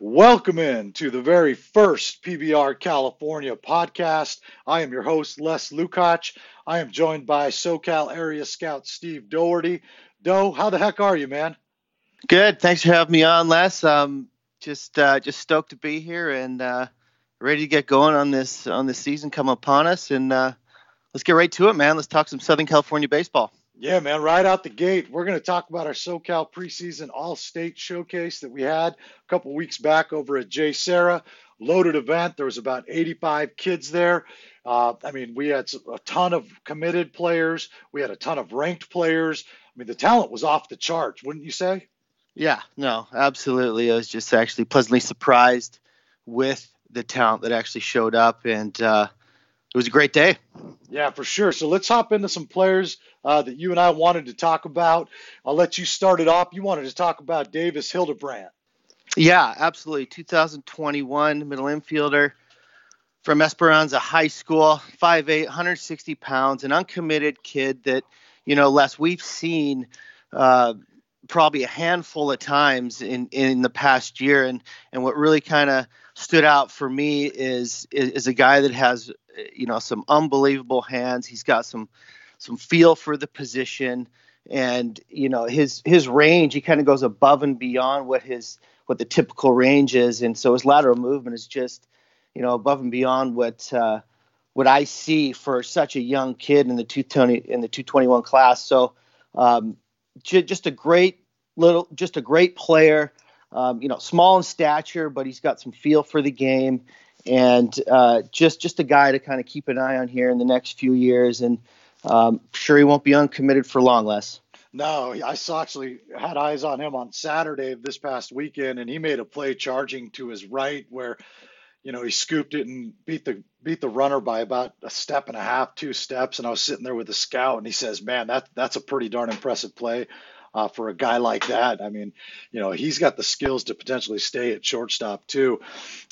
Welcome in to the very first PBR California podcast. I am your host, Les Lukács. I am joined by SoCal area scout Steve Doherty. Doe, how the heck are you, man? Good. Thanks for having me on, Les. Um, just uh, just stoked to be here and uh, ready to get going on this on this season come upon us. And uh, let's get right to it, man. Let's talk some Southern California baseball. Yeah, man, right out the gate, we're going to talk about our SoCal preseason All State showcase that we had a couple weeks back over at JSerra. Loaded event. There was about 85 kids there. Uh, I mean, we had a ton of committed players. We had a ton of ranked players. I mean, the talent was off the charts, wouldn't you say? Yeah, no, absolutely. I was just actually pleasantly surprised with the talent that actually showed up, and uh, it was a great day. Yeah, for sure. So let's hop into some players uh, that you and I wanted to talk about. I'll let you start it off. You wanted to talk about Davis Hildebrand. Yeah, absolutely. 2021 middle infielder from Esperanza High School, 5'8", 160 pounds, an uncommitted kid that, you know, Les, we've seen uh, probably a handful of times in, in the past year. And, and what really kind of stood out for me is, is, is a guy that has you know some unbelievable hands. He's got some some feel for the position, and you know his his range. He kind of goes above and beyond what his what the typical range is, and so his lateral movement is just you know above and beyond what uh, what I see for such a young kid in the 220 in the 221 class. So um, just a great little, just a great player. Um, you know, small in stature, but he's got some feel for the game and uh, just just a guy to kind of keep an eye on here in the next few years. And um, sure, he won't be uncommitted for long, Les. No, I saw actually had eyes on him on Saturday of this past weekend, and he made a play charging to his right where, you know, he scooped it and beat the beat the runner by about a step and a half, two steps. And I was sitting there with the scout, and he says, "Man, that that's a pretty darn impressive play." Uh, for a guy like that. I mean, you know, he's got the skills to potentially stay at shortstop too.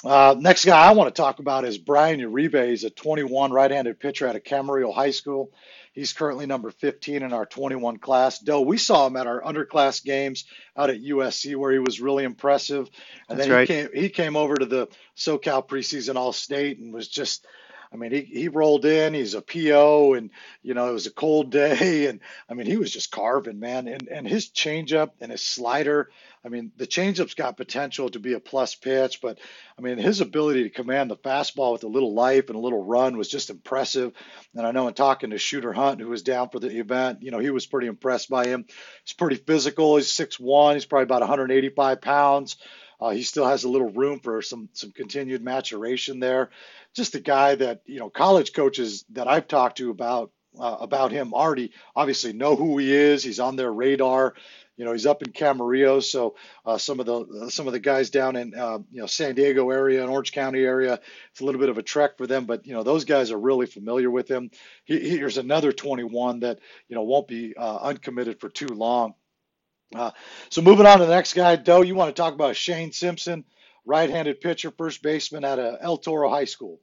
Uh, next guy I want to talk about is Brian Uribe. He's a 21 right-handed pitcher out of Camarillo High School. He's currently number 15 in our 21 class. Though we saw him at our underclass games out at USC where he was really impressive. And That's then right. he came he came over to the SoCal preseason All State and was just I mean, he, he rolled in, he's a PO, and, you know, it was a cold day. And I mean, he was just carving, man. And, and his changeup and his slider, I mean, the changeup's got potential to be a plus pitch, but I mean, his ability to command the fastball with a little life and a little run was just impressive. And I know in talking to Shooter Hunt, who was down for the event, you know, he was pretty impressed by him. He's pretty physical. He's 6'1, he's probably about 185 pounds. Uh, he still has a little room for some some continued maturation there. Just a guy that you know college coaches that I've talked to about uh, about him already obviously know who he is. He's on their radar. You know he's up in Camarillo, so uh, some of the some of the guys down in uh, you know San Diego area and Orange County area, it's a little bit of a trek for them. But you know those guys are really familiar with him. He, here's another 21 that you know won't be uh, uncommitted for too long. Uh, so moving on to the next guy, Doe, you want to talk about Shane Simpson, right-handed pitcher, first baseman at a El Toro High School.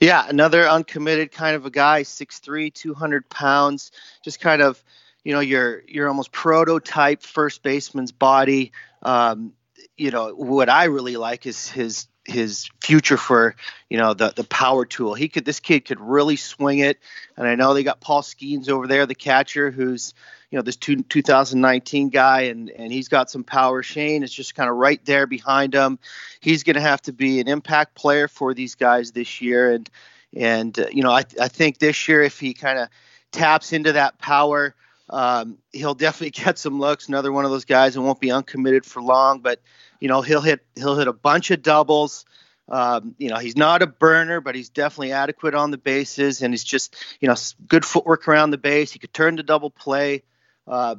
Yeah, another uncommitted kind of a guy, 6'3", 200 pounds, just kind of, you know, your your almost prototype first baseman's body. Um, you know, what I really like is his his future for you know the the power tool. He could this kid could really swing it, and I know they got Paul Skenes over there, the catcher, who's you know this two, 2019 guy, and and he's got some power. Shane is just kind of right there behind him. He's going to have to be an impact player for these guys this year, and and uh, you know I I think this year if he kind of taps into that power. Um, he'll definitely get some looks. Another one of those guys and won't be uncommitted for long, but you know he'll hit he'll hit a bunch of doubles. Um, you know he's not a burner, but he's definitely adequate on the bases, and he's just you know good footwork around the base. He could turn to double play. Uh,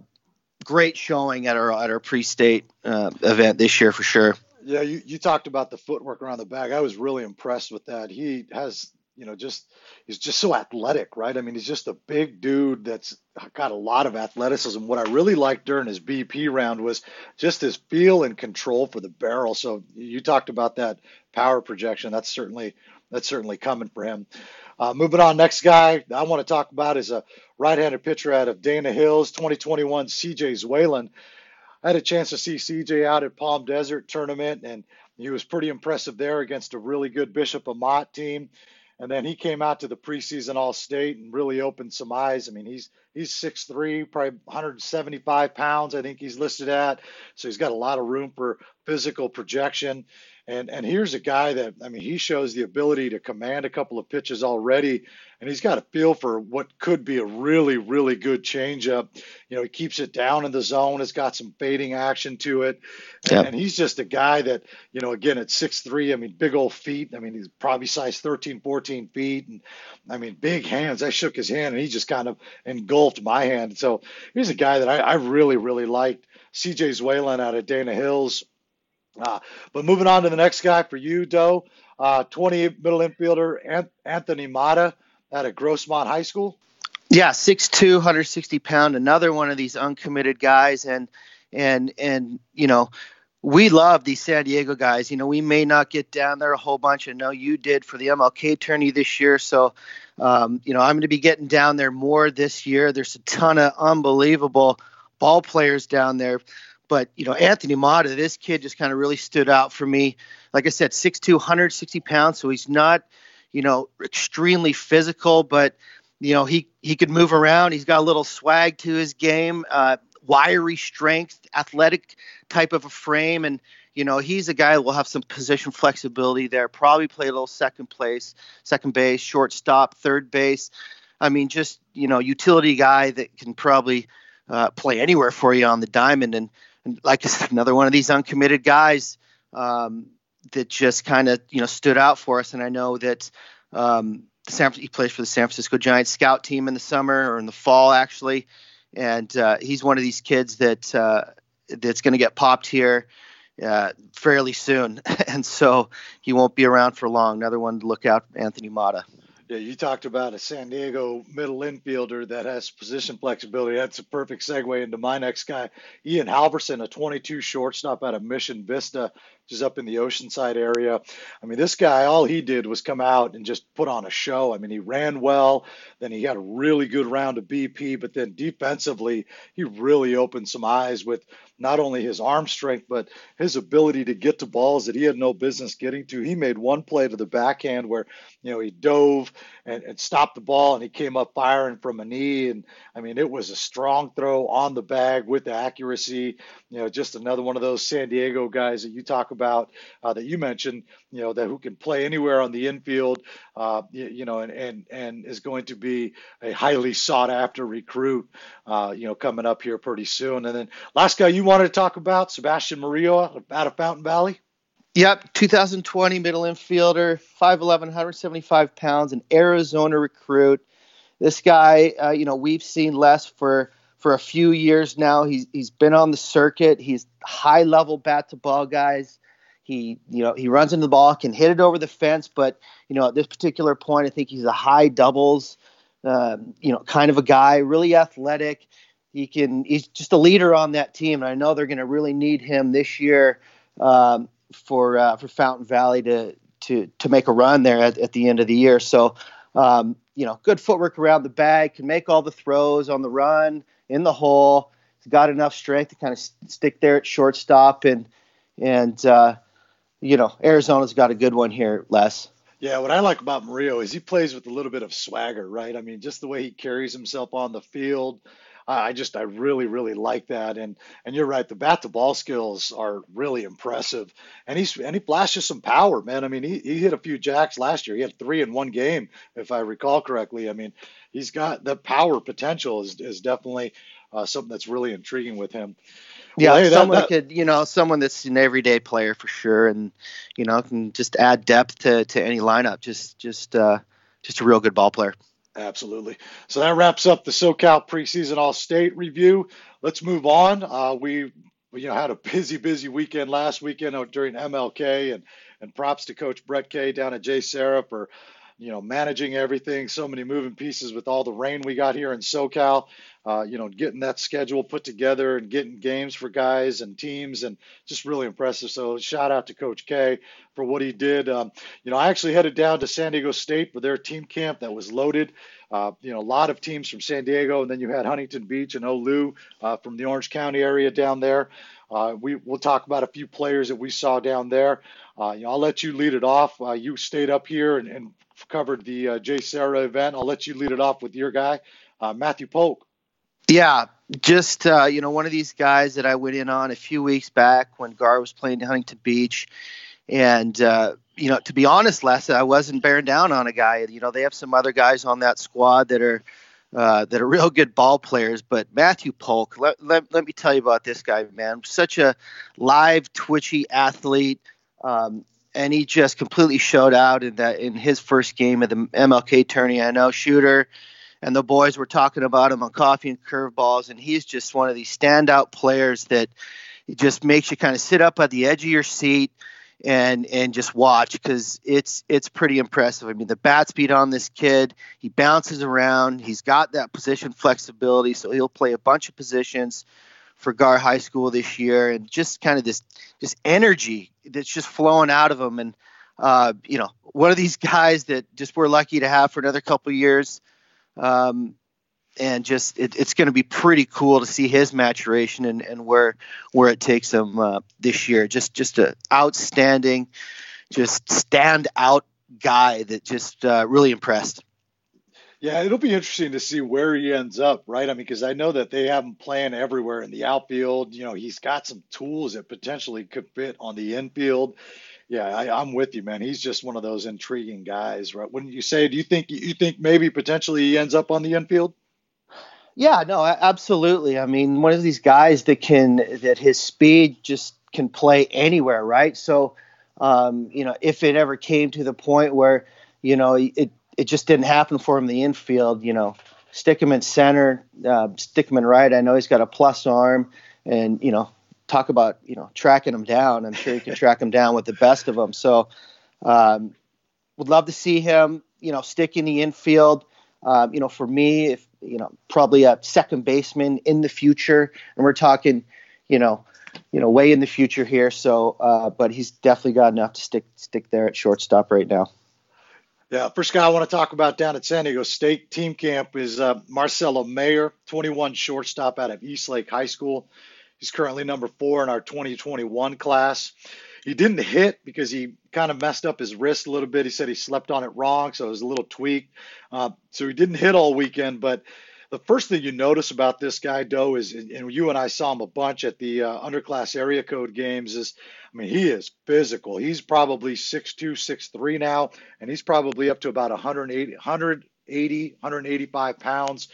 great showing at our at our pre-state uh, event this year for sure. Yeah, you, you talked about the footwork around the bag. I was really impressed with that. He has you know, just he's just so athletic, right? I mean, he's just a big dude that's got a lot of athleticism. What I really liked during his BP round was just his feel and control for the barrel. So you talked about that power projection. That's certainly that's certainly coming for him. Uh, moving on, next guy I want to talk about is a right-handed pitcher out of Dana Hills, 2021 CJ Zwaylen. I had a chance to see CJ out at Palm Desert tournament, and he was pretty impressive there against a really good Bishop Amat team. And then he came out to the preseason All State and really opened some eyes. I mean, he's he's 6'3", probably 175 pounds. I think he's listed at. So he's got a lot of room for physical projection. And and here's a guy that I mean he shows the ability to command a couple of pitches already, and he's got a feel for what could be a really really good changeup. You know he keeps it down in the zone. It's got some fading action to it, and, yep. and he's just a guy that you know again at six three. I mean big old feet. I mean he's probably size 13, 14 feet, and I mean big hands. I shook his hand and he just kind of engulfed my hand. So he's a guy that I, I really really liked. CJ Zwaylen out of Dana Hills. Uh, but moving on to the next guy for you, Doe, uh, 20 middle infielder Anthony Mata out of Grossmont High School. Yeah, 6'2", 160 pound, another one of these uncommitted guys, and and and you know we love these San Diego guys. You know, we may not get down there a whole bunch. I know you did for the MLK tourney this year. So, um, you know, I'm going to be getting down there more this year. There's a ton of unbelievable ball players down there. But you know, Anthony Mata, this kid just kind of really stood out for me. Like I said, 6'2", 160 pounds, so he's not, you know, extremely physical, but you know, he he could move around. He's got a little swag to his game, uh, wiry strength, athletic type of a frame, and you know, he's a guy that will have some position flexibility there. Probably play a little second place, second base, shortstop, third base. I mean, just you know, utility guy that can probably uh, play anywhere for you on the diamond. And like I said, another one of these uncommitted guys um, that just kind of you know stood out for us. And I know that um, San, he plays for the San Francisco Giants scout team in the summer or in the fall actually, and uh, he's one of these kids that uh, that's going to get popped here. Uh, fairly soon, and so he won't be around for long. Another one to look out, Anthony Mata. Yeah, you talked about a San Diego middle infielder that has position flexibility. That's a perfect segue into my next guy, Ian Halverson, a 22 shortstop out of Mission Vista, just up in the Oceanside area. I mean, this guy, all he did was come out and just put on a show. I mean, he ran well, then he had a really good round of BP, but then defensively, he really opened some eyes with not only his arm strength, but his ability to get to balls that he had no business getting to. He made one play to the backhand where, you know, he dove and, and stopped the ball and he came up firing from a knee. And I mean, it was a strong throw on the bag with accuracy. You know, just another one of those San Diego guys that you talk about uh, that you mentioned, you know, that who can play anywhere on the infield, uh, you, you, know, and, and, and is going to be a highly sought after recruit, uh, you know, coming up here pretty soon. And then last guy you wanted to talk about, Sebastian Murillo out of Fountain Valley. Yep, 2020 middle infielder, 5'11", 175 pounds, an Arizona recruit. This guy, uh, you know, we've seen less for for a few years now. He's he's been on the circuit. He's high level bat to ball guys. He you know he runs into the ball, can hit it over the fence, but you know at this particular point, I think he's a high doubles, um, you know, kind of a guy, really athletic. He can he's just a leader on that team, and I know they're going to really need him this year um, for uh, for Fountain Valley to to to make a run there at, at the end of the year. So. Um, you know, good footwork around the bag, can make all the throws on the run, in the hole. He's got enough strength to kind of stick there at shortstop, and and uh, you know Arizona's got a good one here, Les. Yeah, what I like about Murillo is he plays with a little bit of swagger, right? I mean, just the way he carries himself on the field. I just I really really like that and and you're right the bat to ball skills are really impressive and he's and he flashes some power man I mean he, he hit a few jacks last year he had three in one game if I recall correctly I mean he's got the power potential is is definitely uh, something that's really intriguing with him. Yeah, well, someone that, that, could, you know, someone that's an everyday player for sure, and you know, can just add depth to, to any lineup. Just, just, uh, just a real good ball player. Absolutely. So that wraps up the SoCal preseason All State review. Let's move on. Uh, we, you know, had a busy, busy weekend last weekend during MLK, and and props to Coach Brett Kay down at JSerra for you know, managing everything, so many moving pieces with all the rain we got here in SoCal. Uh, you know, getting that schedule put together and getting games for guys and teams, and just really impressive. So shout out to Coach K for what he did. Um, you know, I actually headed down to San Diego State for their team camp that was loaded. Uh, you know, a lot of teams from San Diego, and then you had Huntington Beach and Olu uh, from the Orange County area down there. Uh, we will talk about a few players that we saw down there. Uh, you know, I'll let you lead it off. Uh, you stayed up here and, and covered the uh, JSerra event. I'll let you lead it off with your guy, uh, Matthew Polk. Yeah, just uh, you know, one of these guys that I went in on a few weeks back when Gar was playing Huntington Beach, and uh, you know, to be honest, Les, I wasn't bearing down on a guy. You know, they have some other guys on that squad that are uh, that are real good ball players. But Matthew Polk, let, let, let me tell you about this guy, man. Such a live, twitchy athlete. Um, and he just completely showed out in that in his first game of the MLK tourney. I know shooter, and the boys were talking about him on coffee and curveballs, and he's just one of these standout players that just makes you kind of sit up at the edge of your seat and and just watch because it's it's pretty impressive. I mean, the bat speed on this kid, he bounces around. He's got that position flexibility, so he'll play a bunch of positions for Gar High School this year, and just kind of this this energy that's just flowing out of him. And uh, you know, one of these guys that just we're lucky to have for another couple years. Um, and just it, it's going to be pretty cool to see his maturation and, and where where it takes him uh, this year. Just just a outstanding, just stand out guy that just uh, really impressed. Yeah, it'll be interesting to see where he ends up, right? I mean, because I know that they have him playing everywhere in the outfield. You know, he's got some tools that potentially could fit on the infield. Yeah, I, am with you, man. He's just one of those intriguing guys, right? Wouldn't you say? Do you think you think maybe potentially he ends up on the infield? Yeah, no, absolutely. I mean, one of these guys that can that his speed just can play anywhere, right? So, um, you know, if it ever came to the point where, you know, it it just didn't happen for him in the infield, you know, stick him in center, uh, stick him in right. I know he's got a plus arm, and you know, talk about you know tracking him down. I'm sure you can track him down with the best of them. So, um, would love to see him, you know, stick in the infield. Um, you know, for me, if you know, probably a second baseman in the future, and we're talking, you know, you know, way in the future here. So, uh, but he's definitely got enough to stick stick there at shortstop right now. Yeah, first guy I want to talk about down at San Diego State team camp is uh, Marcelo Mayer, 21 shortstop out of Eastlake High School. He's currently number four in our 2021 class. He didn't hit because he kind of messed up his wrist a little bit. He said he slept on it wrong, so it was a little tweaked. Uh, so he didn't hit all weekend. But the first thing you notice about this guy, Doe, is, and you and I saw him a bunch at the uh, underclass area code games, is I mean, he is physical. He's probably 6'2, 6'3 now, and he's probably up to about 180, 180 185 pounds.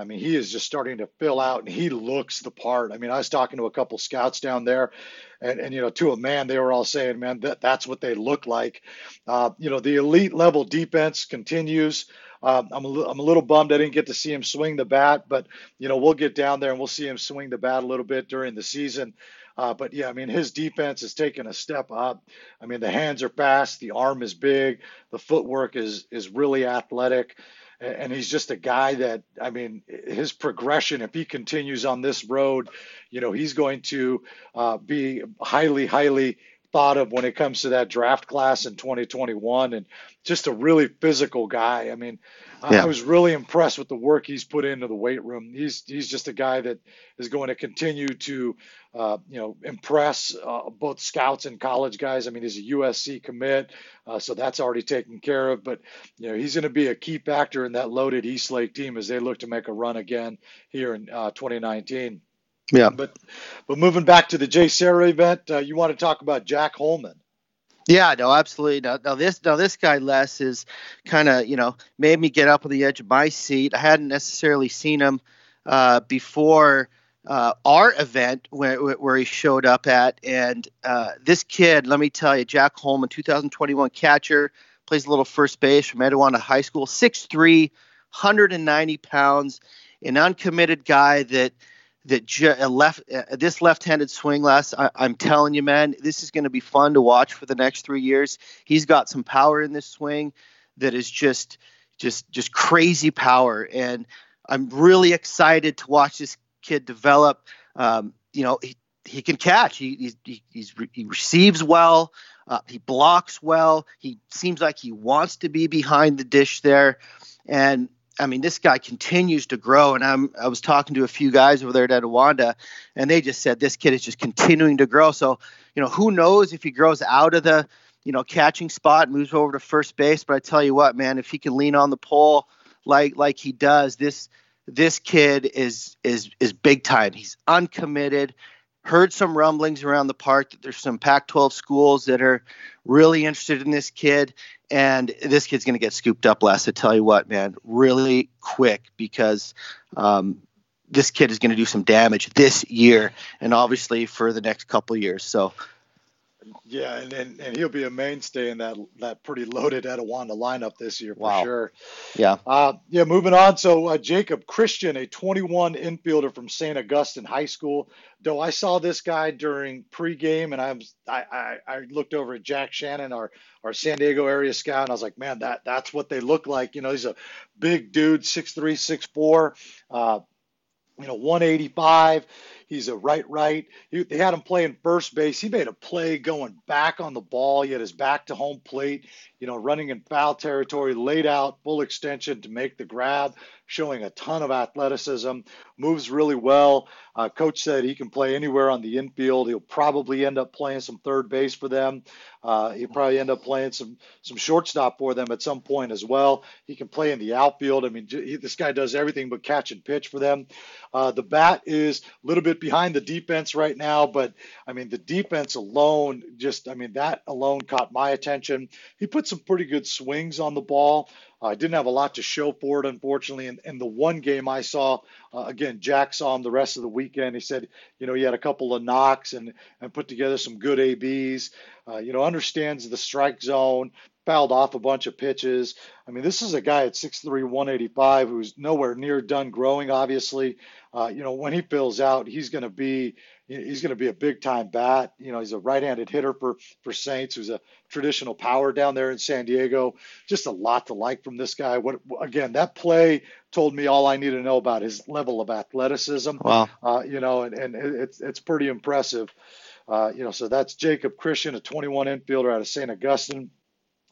I mean, he is just starting to fill out and he looks the part. I mean, I was talking to a couple scouts down there and, and you know, to a man, they were all saying, man, that, that's what they look like. Uh, you know, the elite level defense continues. Uh, I'm, a, I'm a little bummed I didn't get to see him swing the bat, but, you know, we'll get down there and we'll see him swing the bat a little bit during the season. Uh, but yeah, I mean, his defense is taking a step up. I mean, the hands are fast, the arm is big, the footwork is is really athletic and he's just a guy that I mean his progression if he continues on this road, you know he's going to uh, be highly highly thought of when it comes to that draft class in 2021 and just a really physical guy. I mean, yeah. I was really impressed with the work he's put into the weight room. He's he's just a guy that is going to continue to uh, you know impress uh, both scouts and college guys. I mean, he's a USC commit, uh, so that's already taken care of. But you know, he's going to be a key factor in that loaded Eastlake team as they look to make a run again here in uh, 2019. Yeah. But but moving back to the Jay JSerra event, uh, you want to talk about Jack Holman. Yeah, no, absolutely. Now, now this now this guy Les is kind of you know made me get up on the edge of my seat. I hadn't necessarily seen him uh, before uh, our event where, where he showed up at, and uh, this kid, let me tell you, Jack Holman, 2021 catcher, plays a little first base from Etiwanda High School, 6'3", 190 pounds, an uncommitted guy that that ju- left uh, this left-handed swing last I, am telling you man this is going to be fun to watch for the next three years he's got some power in this swing that is just just just crazy power. And I'm really excited to watch this kid develop. Um, you know, he, he can catch. He, he, he receives well. Uh, he blocks well. He seems like he wants to be behind the dish there. And I mean, this guy continues to grow. And I'm I was talking to a few guys over there at Etiwanda, and they just said this kid is just continuing to grow. So, you know, who knows if he grows out of the, you know, catching spot, moves over to first base. But I tell you what, man, if he can lean on the pole like like he does, this this kid is is is big time. He's uncommitted heard some rumblings around the park that there's some Pac 12 schools that are really interested in this kid. And this kid's going to get scooped up last. I tell you what, man, really quick because um, this kid is going to do some damage this year and obviously for the next couple years. So yeah, and, and, and he'll be a mainstay in that that pretty loaded Etiwanda lineup this year for wow. sure. Yeah. Uh, yeah. Moving on. So uh, Jacob Christian, a 21 infielder from St. Augustine High School. Though I saw this guy during pregame, and I was I, I, I looked over at Jack Shannon, our our San Diego area scout, and I was like, man, that that's what they look like. You know, he's a big dude, six three, six four. Uh, you know, 185. He's a right right. He, they had him playing first base. He made a play going back on the ball. He had his back to home plate, you know, running in foul territory, laid out full extension to make the grab, showing a ton of athleticism, moves really well. Uh, coach said he can play anywhere on the infield. He'll probably end up playing some third base for them. Uh, he'll probably end up playing some some shortstop for them at some point as well. He can play in the outfield. I mean, he, this guy does everything but catch and pitch for them. Uh, the bat is a little bit behind the defense right now, but I mean, the defense alone, just I mean, that alone caught my attention. He put some pretty good swings on the ball. I uh, didn't have a lot to show for it, unfortunately. And, and the one game I saw, uh, again, Jack saw him the rest of the weekend. He said, you know, he had a couple of knocks and, and put together some good ABs. Uh, you know, understands the strike zone, fouled off a bunch of pitches. I mean, this is a guy at 6'3, 185 who's nowhere near done growing, obviously. Uh, you know, when he fills out, he's going to be he's going to be a big time bat. You know, he's a right-handed hitter for for Saints, who's a traditional power down there in San Diego. Just a lot to like from this guy. What again? That play told me all I need to know about his level of athleticism. Wow. Uh, you know, and, and it's it's pretty impressive. Uh, you know, so that's Jacob Christian, a 21 infielder out of St. Augustine.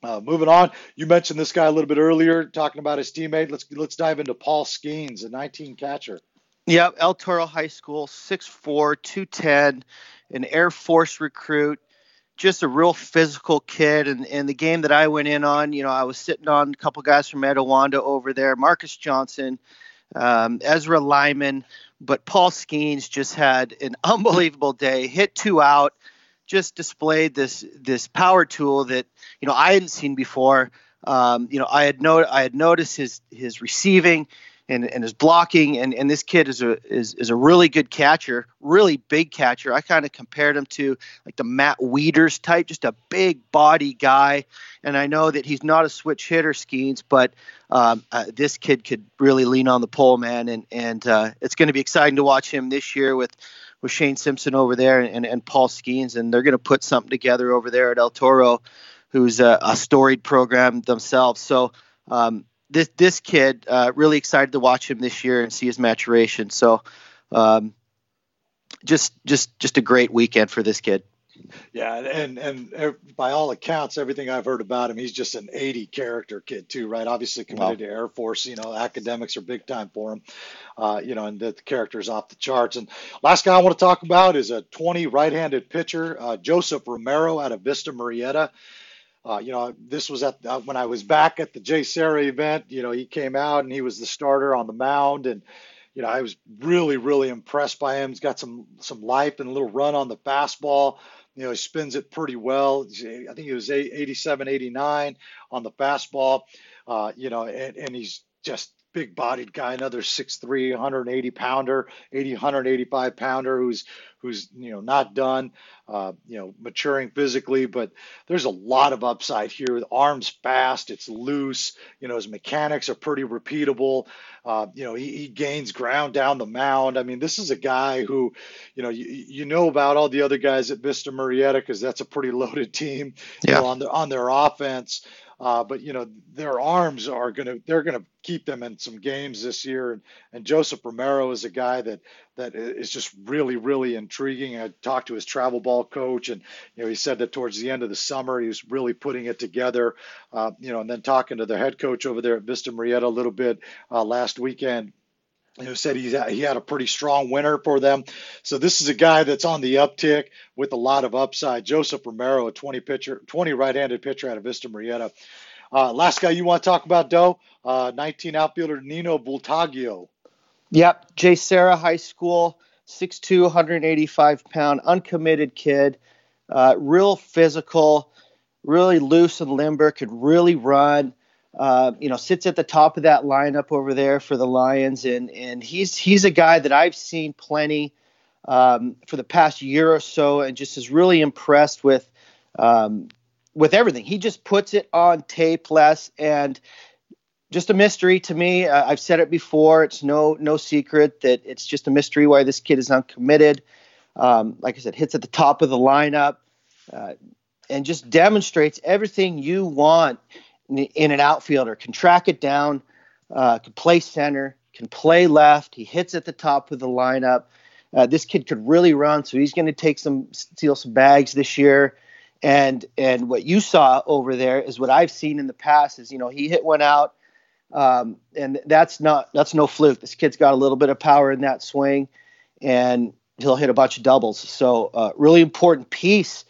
Uh, moving on, you mentioned this guy a little bit earlier, talking about his teammate. Let's let's dive into Paul Skenes, a 19 catcher. Yep, El Toro High School, 6'4", 210, an Air Force recruit, just a real physical kid. And, and the game that I went in on, you know, I was sitting on a couple guys from Etiwanda over there, Marcus Johnson, um, Ezra Lyman, but Paul Skenes just had an unbelievable day. Hit two out, just displayed this this power tool that you know I hadn't seen before. Um, you know, I had no I had noticed his his receiving and, and his blocking and, and this kid is a is, is a really good catcher, really big catcher. I kind of compared him to like the Matt Wieters type, just a big body guy. And I know that he's not a switch hitter, Skenes, but um, uh, this kid could really lean on the pole, man. And and uh, it's going to be exciting to watch him this year with with Shane Simpson over there and, and Paul Skenes, and they're going to put something together over there at El Toro, who's a, a storied program themselves. So um, this this kid uh, really excited to watch him this year and see his maturation. So, um, just just just a great weekend for this kid. Yeah, and and by all accounts, everything I've heard about him, he's just an 80 character kid too, right? Obviously committed wow. to Air Force. You know, academics are big time for him. Uh, you know, and the, the character's off the charts. And last guy I want to talk about is a 20 right-handed pitcher, uh, Joseph Romero out of Vista Murrieta. Uh, you know, this was at uh, when I was back at the JSerra event. You know, he came out and he was the starter on the mound, and you know, I was really, really impressed by him. He's got some some life and a little run on the fastball. You know, he spins it pretty well. I think he was 87, 89 on the fastball. Uh, you know, and, and he's just big bodied guy, another 6'3", 180 pounder, 80, 185 pounder who's who's you know not done, uh, you know maturing physically, but there's a lot of upside here. The arms fast, it's loose. You know his mechanics are pretty repeatable. Uh, you know he, he, gains ground down the mound. I mean this is a guy who, you know you, you know about all the other guys at Vista Murrieta because that's a pretty loaded team. Yeah. You know, on their on their offense. Uh, but you know their arms are gonna they're gonna keep them in some games this year. And, and Joseph Romero is a guy that that is just really really intriguing. I talked to his travel ball coach, and you know he said that towards the end of the summer he was really putting it together. Uh, you know, and then talking to the head coach over there at Vista Murrieta a little bit uh, last weekend who said he he had a pretty strong winter for them. So this is a guy that's on the uptick with a lot of upside. Joseph Romero, a 20 pitcher, 20 right-handed pitcher out of Vista Murrieta. Uh, last guy you want to talk about, Doe? Uh, 19 outfielder Nino Bultaggio. Yep, JSerra High School, 6'2", 185 pound, uncommitted kid, uh, real physical, really loose and limber, could really run. Uh, you know, sits at the top of that lineup over there for the Lions, and and he's he's a guy that I've seen plenty um, for the past year or so, and just is really impressed with um, with everything. He just puts it on tape less, and just a mystery to me. Uh, I've said it before; it's no no secret that it's just a mystery why this kid is uncommitted. Um, like I said, hits at the top of the lineup. Uh, and just demonstrates everything you want in an outfielder can track it down, uh, can play center, can play left. He hits at the top of the lineup. Uh, this kid could really run, so he's going to take some steal some bags this year. And and what you saw over there is what I've seen in the past. Is you know he hit one out, um, and that's not that's no fluke. This kid's got a little bit of power in that swing, and he'll hit a bunch of doubles. So uh, really important piece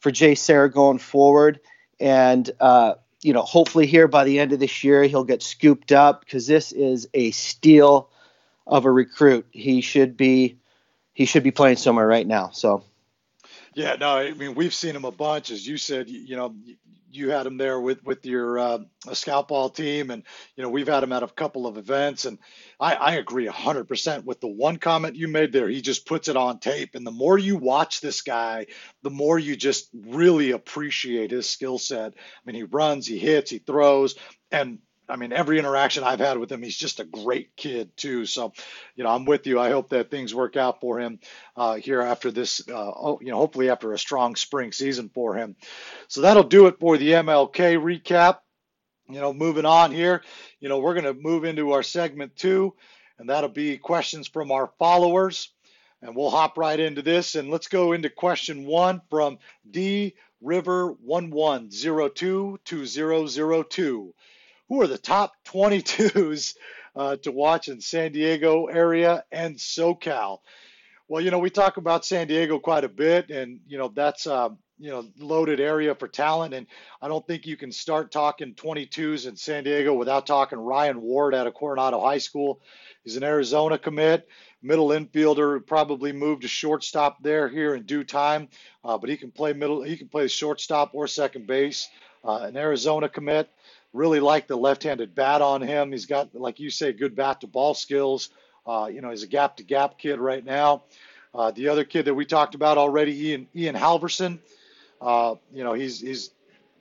for JSerra going forward. And uh, you know, hopefully here by the end of this year, he'll get scooped up because this is a steal of a recruit. He should be he should be playing somewhere right now. So. Yeah, no, I mean we've seen him a bunch, as you said. You, you know, you had him there with with your uh, scout ball team, and you know we've had him at a couple of events, and I, I agree 100% with the one comment you made there. He just puts it on tape, and the more you watch this guy, the more you just really appreciate his skill set. I mean, he runs, he hits, he throws, and I mean, every interaction I've had with him, he's just a great kid too. So, you know, I'm with you. I hope that things work out for him uh, here after this. Uh, oh, you know, hopefully after a strong spring season for him. So that'll do it for the MLK recap. You know, moving on here. You know, we're going to move into our segment two, and that'll be questions from our followers. And we'll hop right into this. And let's go into question one from D River 11022002 who are the top 22s uh, to watch in San Diego area and SoCal. Well, you know, we talk about San Diego quite a bit, and you know that's uh, you know loaded area for talent, and I don't think you can start talking 22s in San Diego without talking Ryan Ward out of Coronado High School. He's an Arizona commit, middle infielder, probably moved to shortstop there here in due time, uh, but he can play middle, he can play shortstop or second base. Uh, an Arizona commit. Really like the left-handed bat on him. He's got, like you say, good bat to ball skills. Uh, you know, he's a gap to gap kid right now. Uh, the other kid that we talked about already, Ian Ian Halverson. Uh, you know, he's he's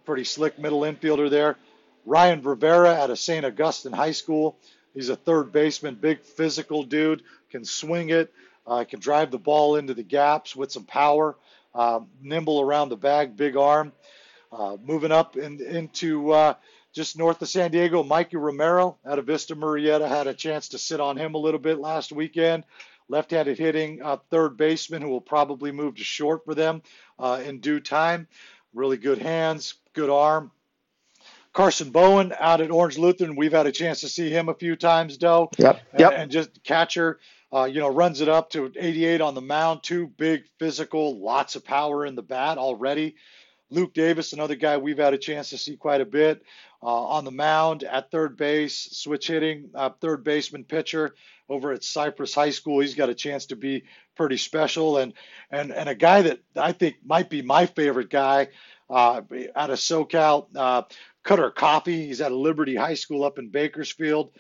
pretty slick middle infielder there. Ryan Rivera out of St. Augustine High School. He's a third baseman, big physical dude, can swing it, uh, can drive the ball into the gaps with some power, uh, nimble around the bag, big arm. Uh, moving up in, into uh, just north of San Diego, Mikey Romero out of Vista Murrieta had a chance to sit on him a little bit last weekend. Left-handed hitting uh, third baseman who will probably move to short for them uh, in due time. Really good hands, good arm. Carson Bowen out at Orange Lutheran, we've had a chance to see him a few times, Doe. Yep. Yep. And, and just catcher, uh, you know, runs it up to 88 on the mound. Two big physical, lots of power in the bat already. Luke Davis, another guy we've had a chance to see quite a bit uh, on the mound at third base, switch hitting, uh, third baseman pitcher over at Cypress High School. He's got a chance to be pretty special, and and and a guy that I think might be my favorite guy uh, out of SoCal, uh, Cutter Coffey. He's at Liberty High School up in Bakersfield.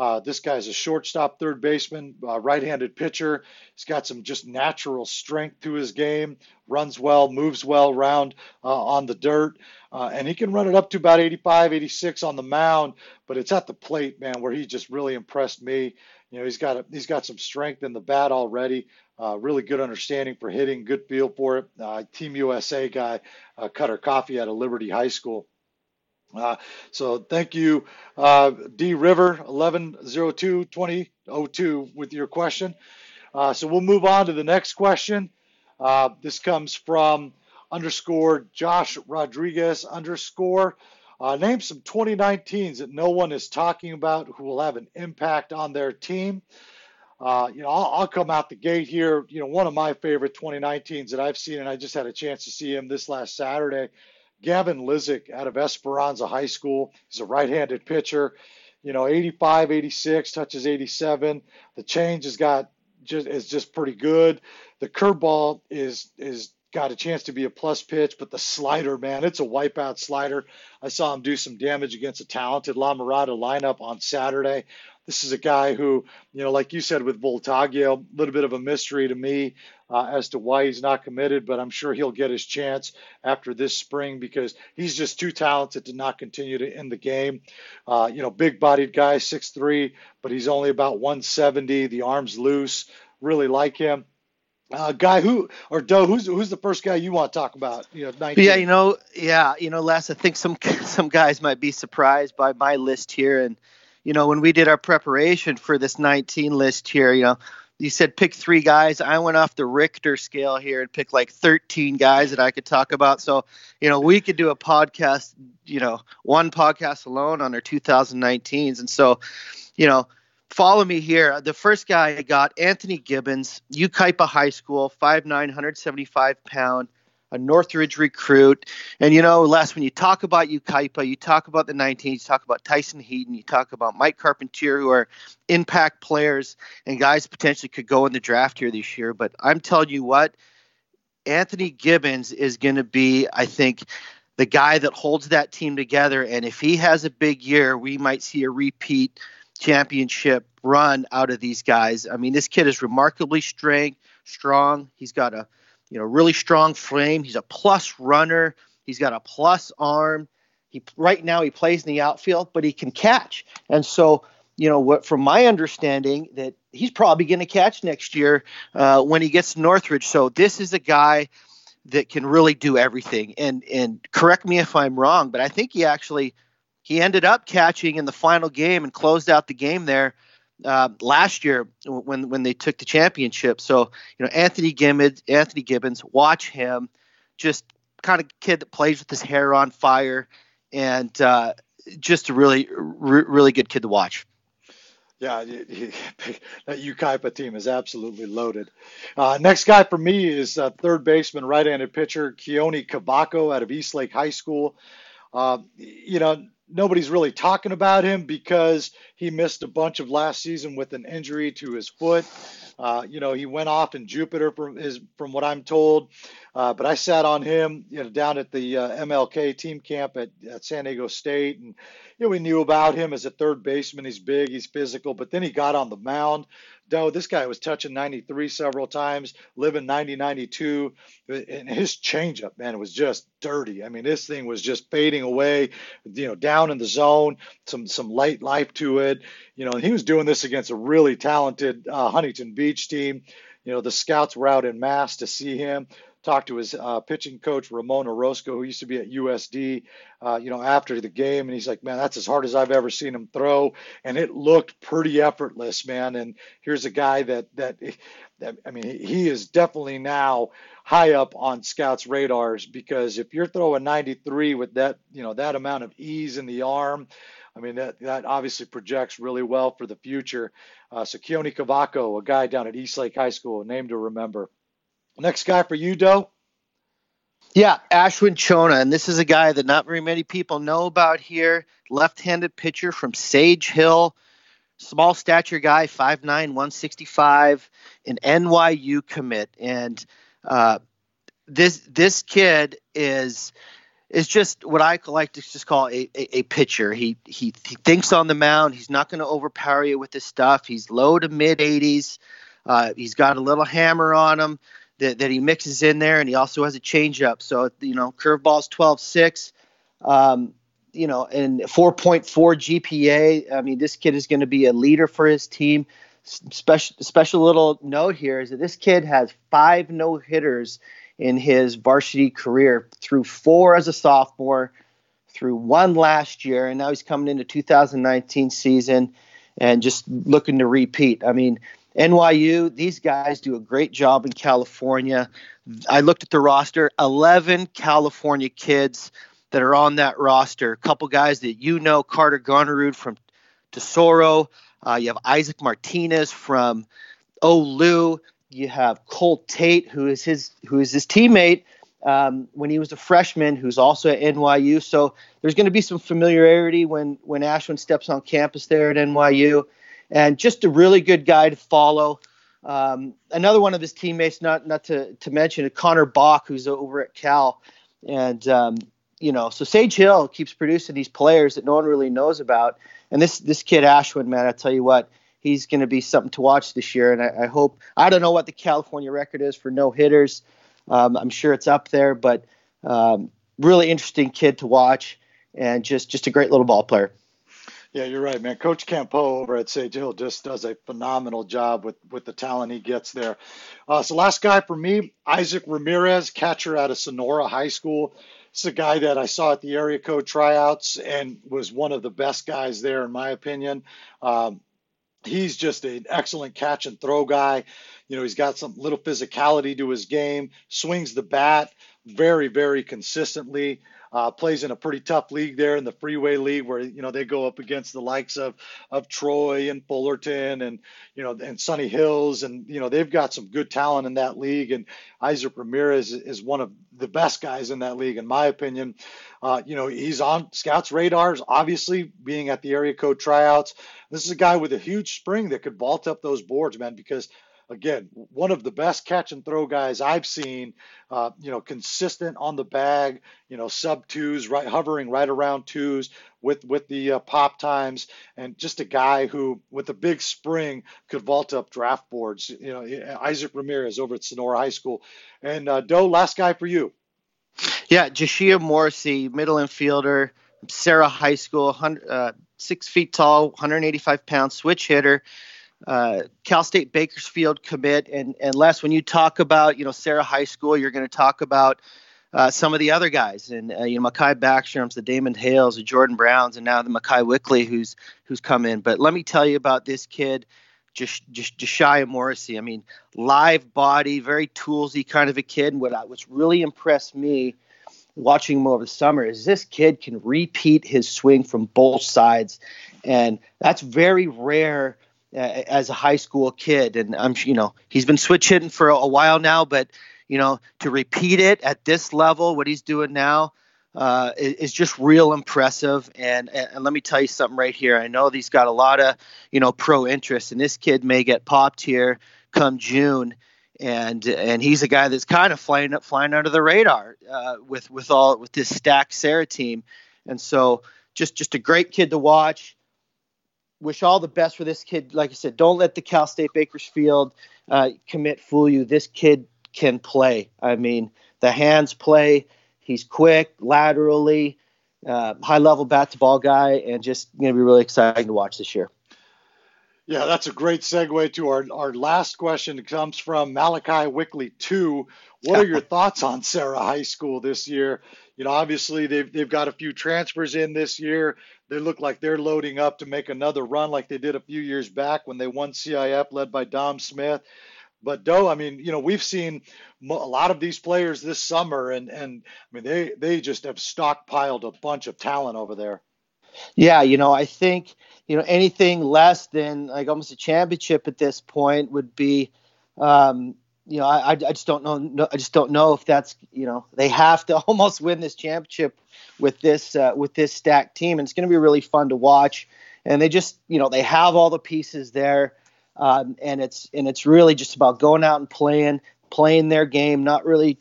Uh, this guy's a shortstop, third baseman, uh, right-handed pitcher. He's got some just natural strength to his game. Runs well, moves well around uh, on the dirt, uh, and he can run it up to about 85, 86 on the mound. But it's at the plate, man, where he just really impressed me. You know, he's got a, he's got some strength in the bat already. Uh, really good understanding for hitting, good feel for it. Uh, Team USA guy, Cutter Coffey out of Liberty High School. Uh, so thank you, uh, D River 1102 2002 with your question. Uh, so we'll move on to the next question. Uh, this comes from underscore Josh Rodriguez underscore. Uh, name some 2019s that no one is talking about who will have an impact on their team. Uh, you know, I'll, I'll, come out the gate here. You know, one of my favorite 2019s that I've seen, and I just had a chance to see him this last Saturday. Gavin Lizick out of Esperanza High School. He's a right-handed pitcher. You know, 85, 86, touches 87. The change has got just is just pretty good. The curveball is is got a chance to be a plus pitch, but the slider, man, it's a wipeout slider. I saw him do some damage against a talented La Mirada lineup on Saturday. This is a guy who, you know, like you said with Voltaggio, a little bit of a mystery to me uh, as to why he's not committed, but I'm sure he'll get his chance after this spring because he's just too talented to not continue to end the game. Uh, you know, big bodied guy, 6'3, but he's only about 170. The arm's loose. Really like him. Uh, guy who or Doe, who's who's the first guy you want to talk about? You know, 19. Yeah, you know, yeah, you know, Les. I think some some guys might be surprised by my list here, and you know, when we did our preparation for this 19 list here, you know, you said pick three guys. I went off the Richter scale here and picked like 13 guys that I could talk about. So, you know, we could do a podcast, you know, one podcast alone on our 2019s, and so, you know follow me here. The first guy I got, Anthony Gibbons, Yucaipa High School, 5'9", 175 pound, a Northridge recruit. And you know, Les, when you talk about Yucaipa, you talk about the 19, you talk about Tyson Heaton, you talk about Mike Carpentier, who are impact players and guys potentially could go in the draft here this year. But I'm telling you what, Anthony Gibbons is going to be, I think, the guy that holds that team together. And if he has a big year, we might see a repeat – championship run out of these guys. I mean, this kid is remarkably strong. Strong. He's got a you know really strong frame. He's a plus runner. He's got a plus arm. He right now he plays in the outfield, but he can catch. And so you know what from my understanding that he's probably going to catch next year uh, when he gets to Northridge. So this is a guy that can really do everything. And and correct me if I'm wrong, but I think he actually he ended up catching in the final game and closed out the game there uh, last year when when they took the championship. So you know Anthony Gibbons, Anthony Gibbons, watch him, just kind of kid that plays with his hair on fire, and uh, just a really re- really good kid to watch. Yeah, that Yucaipa team is absolutely loaded. Uh, next guy for me is uh, third baseman, right-handed pitcher Keoni Cavaco out of Eastlake High School. Uh, you know, nobody's really talking about him because he missed a bunch of last season with an injury to his foot. Uh, you know, he went off in Jupiter from his, from what I'm told. Uh, but I sat on him, you know, down at the uh, MLK team camp at, at San Diego State, and you know, we knew about him as a third baseman. He's big, he's physical, but then he got on the mound. Though this guy was touching 93 several times, living 90, 92, and his changeup, man, it was just dirty. I mean, this thing was just fading away, you know, down in the zone, some some light life to it, you know. And he was doing this against a really talented uh, Huntington Beach team. You know, the scouts were out in mass to see him talked to his uh, pitching coach Ramon Orozco, who used to be at USD, uh, you know, after the game, and he's like, "Man, that's as hard as I've ever seen him throw," and it looked pretty effortless, man. And here's a guy that that, that I mean, he is definitely now high up on scouts' radars because if you're throwing 93 with that, you know, that amount of ease in the arm. I mean, that, that obviously projects really well for the future. Uh, so Keoni Cavaco, a guy down at Eastlake High School, a name to remember. Next guy for you, Doe. Yeah, Ashwin Chona, and this is a guy that not very many people know about here. Left-handed pitcher from Sage Hill, small stature guy, 5'9", 165, an NYU commit, and uh, this this kid is is just what I like to just call a, a, a pitcher. He, he he thinks on the mound. He's not going to overpower you with his stuff. He's low to mid 80s. Uh, he's got a little hammer on him that, that he mixes in there, and he also has a changeup. So you know, curveball's 12-6, um, you know, and 4.4 GPA. I mean, this kid is going to be a leader for his team. Special special little note here is that this kid has five no hitters in his varsity career through four as a sophomore, through one last year, and now he's coming into 2019 season and just looking to repeat. I mean, NYU, these guys do a great job in California. I looked at the roster 11 California kids that are on that roster. A couple guys that you know Carter Gonnerud from Tesoro. Uh, you have Isaac Martinez from Olu. You have Cole Tate, who is his who is his teammate um, when he was a freshman, who's also at NYU. So there's going to be some familiarity when when Ashwin steps on campus there at NYU, and just a really good guy to follow. Um, another one of his teammates, not not to to mention, Connor Bach, who's over at Cal, and um, you know, so Sage Hill keeps producing these players that no one really knows about, and this this kid Ashwin, man, I tell you what, he's going to be something to watch this year, and I, I hope I don't know what the California record is for no hitters. Um, I'm sure it's up there, but um, really interesting kid to watch and just just a great little ball player. Yeah, you're right, man. Coach Campo over at Sage Hill just does a phenomenal job with with the talent he gets there. Uh, so last guy for me, Isaac Ramirez, catcher out of Sonora High School. It's a guy that I saw at the area code tryouts and was one of the best guys there, in my opinion. Um, he's just an excellent catch and throw guy. You know, he's got some little physicality to his game, swings the bat very, very consistently. Uh, plays in a pretty tough league there in the Freeway League, where you know they go up against the likes of of Troy and Fullerton and you know and Sunny Hills, and you know they've got some good talent in that league. And Isaac Ramirez is one of the best guys in that league, in my opinion. Uh, you know he's on scouts' radars, obviously being at the area code tryouts. This is a guy with a huge spring that could vault up those boards, man, because again, one of the best catch and throw guys I've seen. Uh, you know, consistent on the bag. You know, sub twos, right, hovering right around twos with with the uh, pop times, and just a guy who, with a big spring, could vault up draft boards. You know, Isaac Ramirez over at Sonora High School, and uh, Doe, last guy for you. Yeah, Josiah Morrissey, middle infielder, Serra High School, uh, six feet tall, 185 pounds, switch hitter uh, Cal State Bakersfield commit. And, and Les, when you talk about, you know, Serra High School, you're going to talk about uh, some of the other guys, and uh, you know, Makai Backstroms, the Damon Hales, the Jordan Browns, and now the Makai Wickley, who's who's come in. But let me tell you about this kid, just just Josiah Morrissey. I mean, live body, very toolsy kind of a kid. And what what's really impressed me watching him over the summer is this kid can repeat his swing from both sides, and that's very rare as a high school kid, and I'm you know he's been switch hitting for a, while now, but you know to repeat it at this level, what he's doing now. Uh, is, is just real impressive, and, and let me tell you something right here. I know he's got a lot of, you know, pro interest, and this kid may get popped here come June, and and he's a guy that's kind of flying up, flying under the radar uh, with with all with this stacked Serra team, and so just just a great kid to watch wish all the best for this kid. Like I said, don't let the Cal State Bakersfield uh, commit fool you. This kid can play. I mean, the hands play. He's quick, laterally, uh, high level bat to ball guy, and just going to be really exciting to watch this year. Yeah, that's a great segue to our, our last question. It comes from Malachi Wickley 2. What are your thoughts on Serra High School this year? You know, obviously they've, they've got a few transfers in this year. They look like they're loading up to make another run like they did a few years back when they won CIF led by Dom Smith. But Doe, I mean, you know, we've seen a lot of these players this summer, and and I mean, they they just have stockpiled a bunch of talent over there. Yeah, you know, I think you know anything less than like almost a championship at this point would be, um, you know, I, I just don't know. No, I just don't know if that's you know they have to almost win this championship with this uh, with this stacked team, and it's going to be really fun to watch. And they just you know they have all the pieces there, um, and it's and it's really just about going out and playing playing their game, not really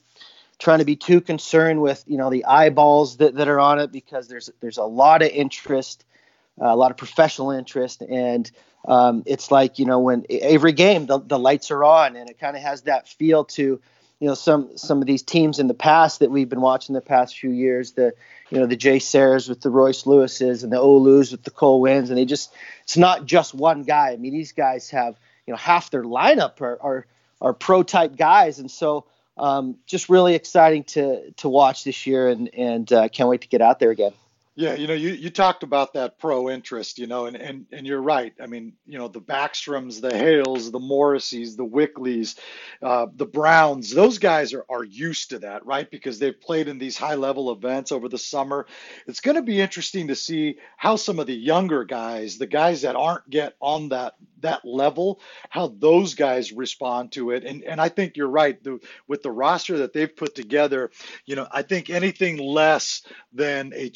trying to be too concerned with you know the eyeballs that, that are on it because there's there's a lot of interest, uh, a lot of professional interest, and um, it's like you know when every game the, the lights are on and it kind of has that feel to you know some some of these teams in the past that we've been watching the past few years the you know the JSerras with the Royce Lewises and the Olus with the Cole Winns. And they just it's not just one guy. I mean these guys have you know half their lineup are are, are pro type guys. And so um, just really exciting to to watch this year, and and uh, can't wait to get out there again. Yeah, you know, you, you talked about that pro interest, you know, and, and, and you're right. I mean, you know, the Backstroms, the Hales, the Morriseys, the Wickleys, uh, the Browns, those guys are, are used to that, right? Because they've played in these high level events over the summer. It's going to be interesting to see how some of the younger guys, the guys that aren't yet on that that level, how those guys respond to it. And and I think you're right. The, with the roster that they've put together, you know, I think anything less than a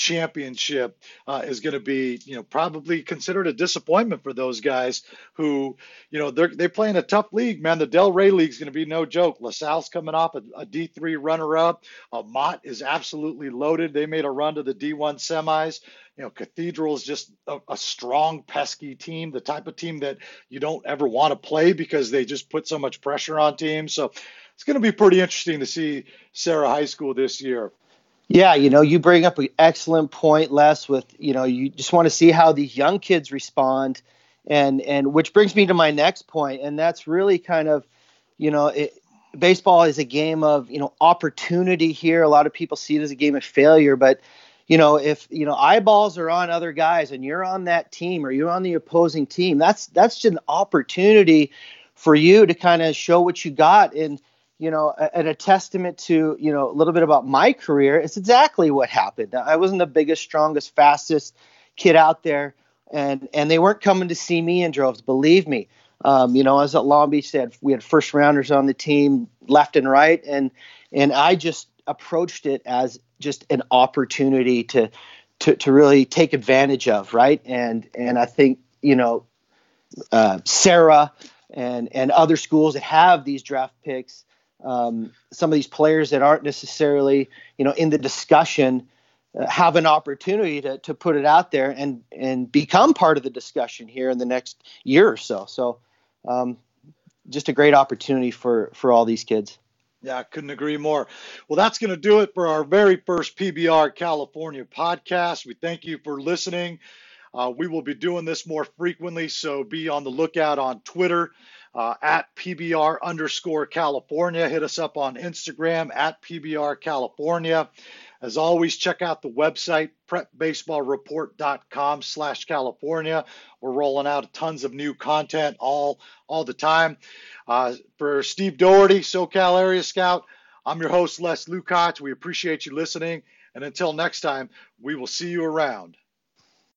championship uh, is going to be, you know, probably considered a disappointment for those guys who, you know, they're they play in a tough league, man. The Del Rey League is going to be no joke. LaSalle's coming off a a D3 runner-up. Uh, Mott is absolutely loaded. They made a run to the D1 semis. You know, Cathedral is just a, a, strong, pesky team, the type of team that you don't ever want to play because they just put so much pressure on teams. So it's going to be pretty interesting to see Serra High School this year. Yeah, you know, you bring up an excellent point, Les. With you know, you just want to see how these young kids respond, and and which brings me to my next point, and that's really kind of, you know, it, baseball is a game of you know opportunity here. A lot of people see it as a game of failure, but you know, if you know eyeballs are on other guys and you're on that team or you're on the opposing team, that's that's just an opportunity for you to kind of show what you got. And you know, and a testament to you know a little bit about my career. It's exactly what happened. I wasn't the biggest, strongest, fastest kid out there, and and they weren't coming to see me in droves. Believe me. Um, you know, I was at Long Beach. They had, we had first rounders on the team, left and right, and and I just approached it as just an opportunity to to to really take advantage of, right? And and I think you know uh, Serra and and other schools that have these draft picks, um, some of these players that aren't necessarily you know in the discussion. Uh, have an opportunity to, to put it out there and and become part of the discussion here in the next year or so. So, um, just a great opportunity for for all these kids. Yeah, I couldn't agree more. Well, that's going to do it for our very first PBR California podcast. We thank you for listening. Uh, we will be doing this more frequently, so be on the lookout on Twitter uh, at PBR underscore California. Hit us up on Instagram at PBR California. As always, check out the website, prepbaseballreport.com slash California. We're rolling out tons of new content all, all the time. Uh, for Steve Doherty, SoCal Area Scout, I'm your host, Les Lukacs. We appreciate you listening. And until next time, we will see you around.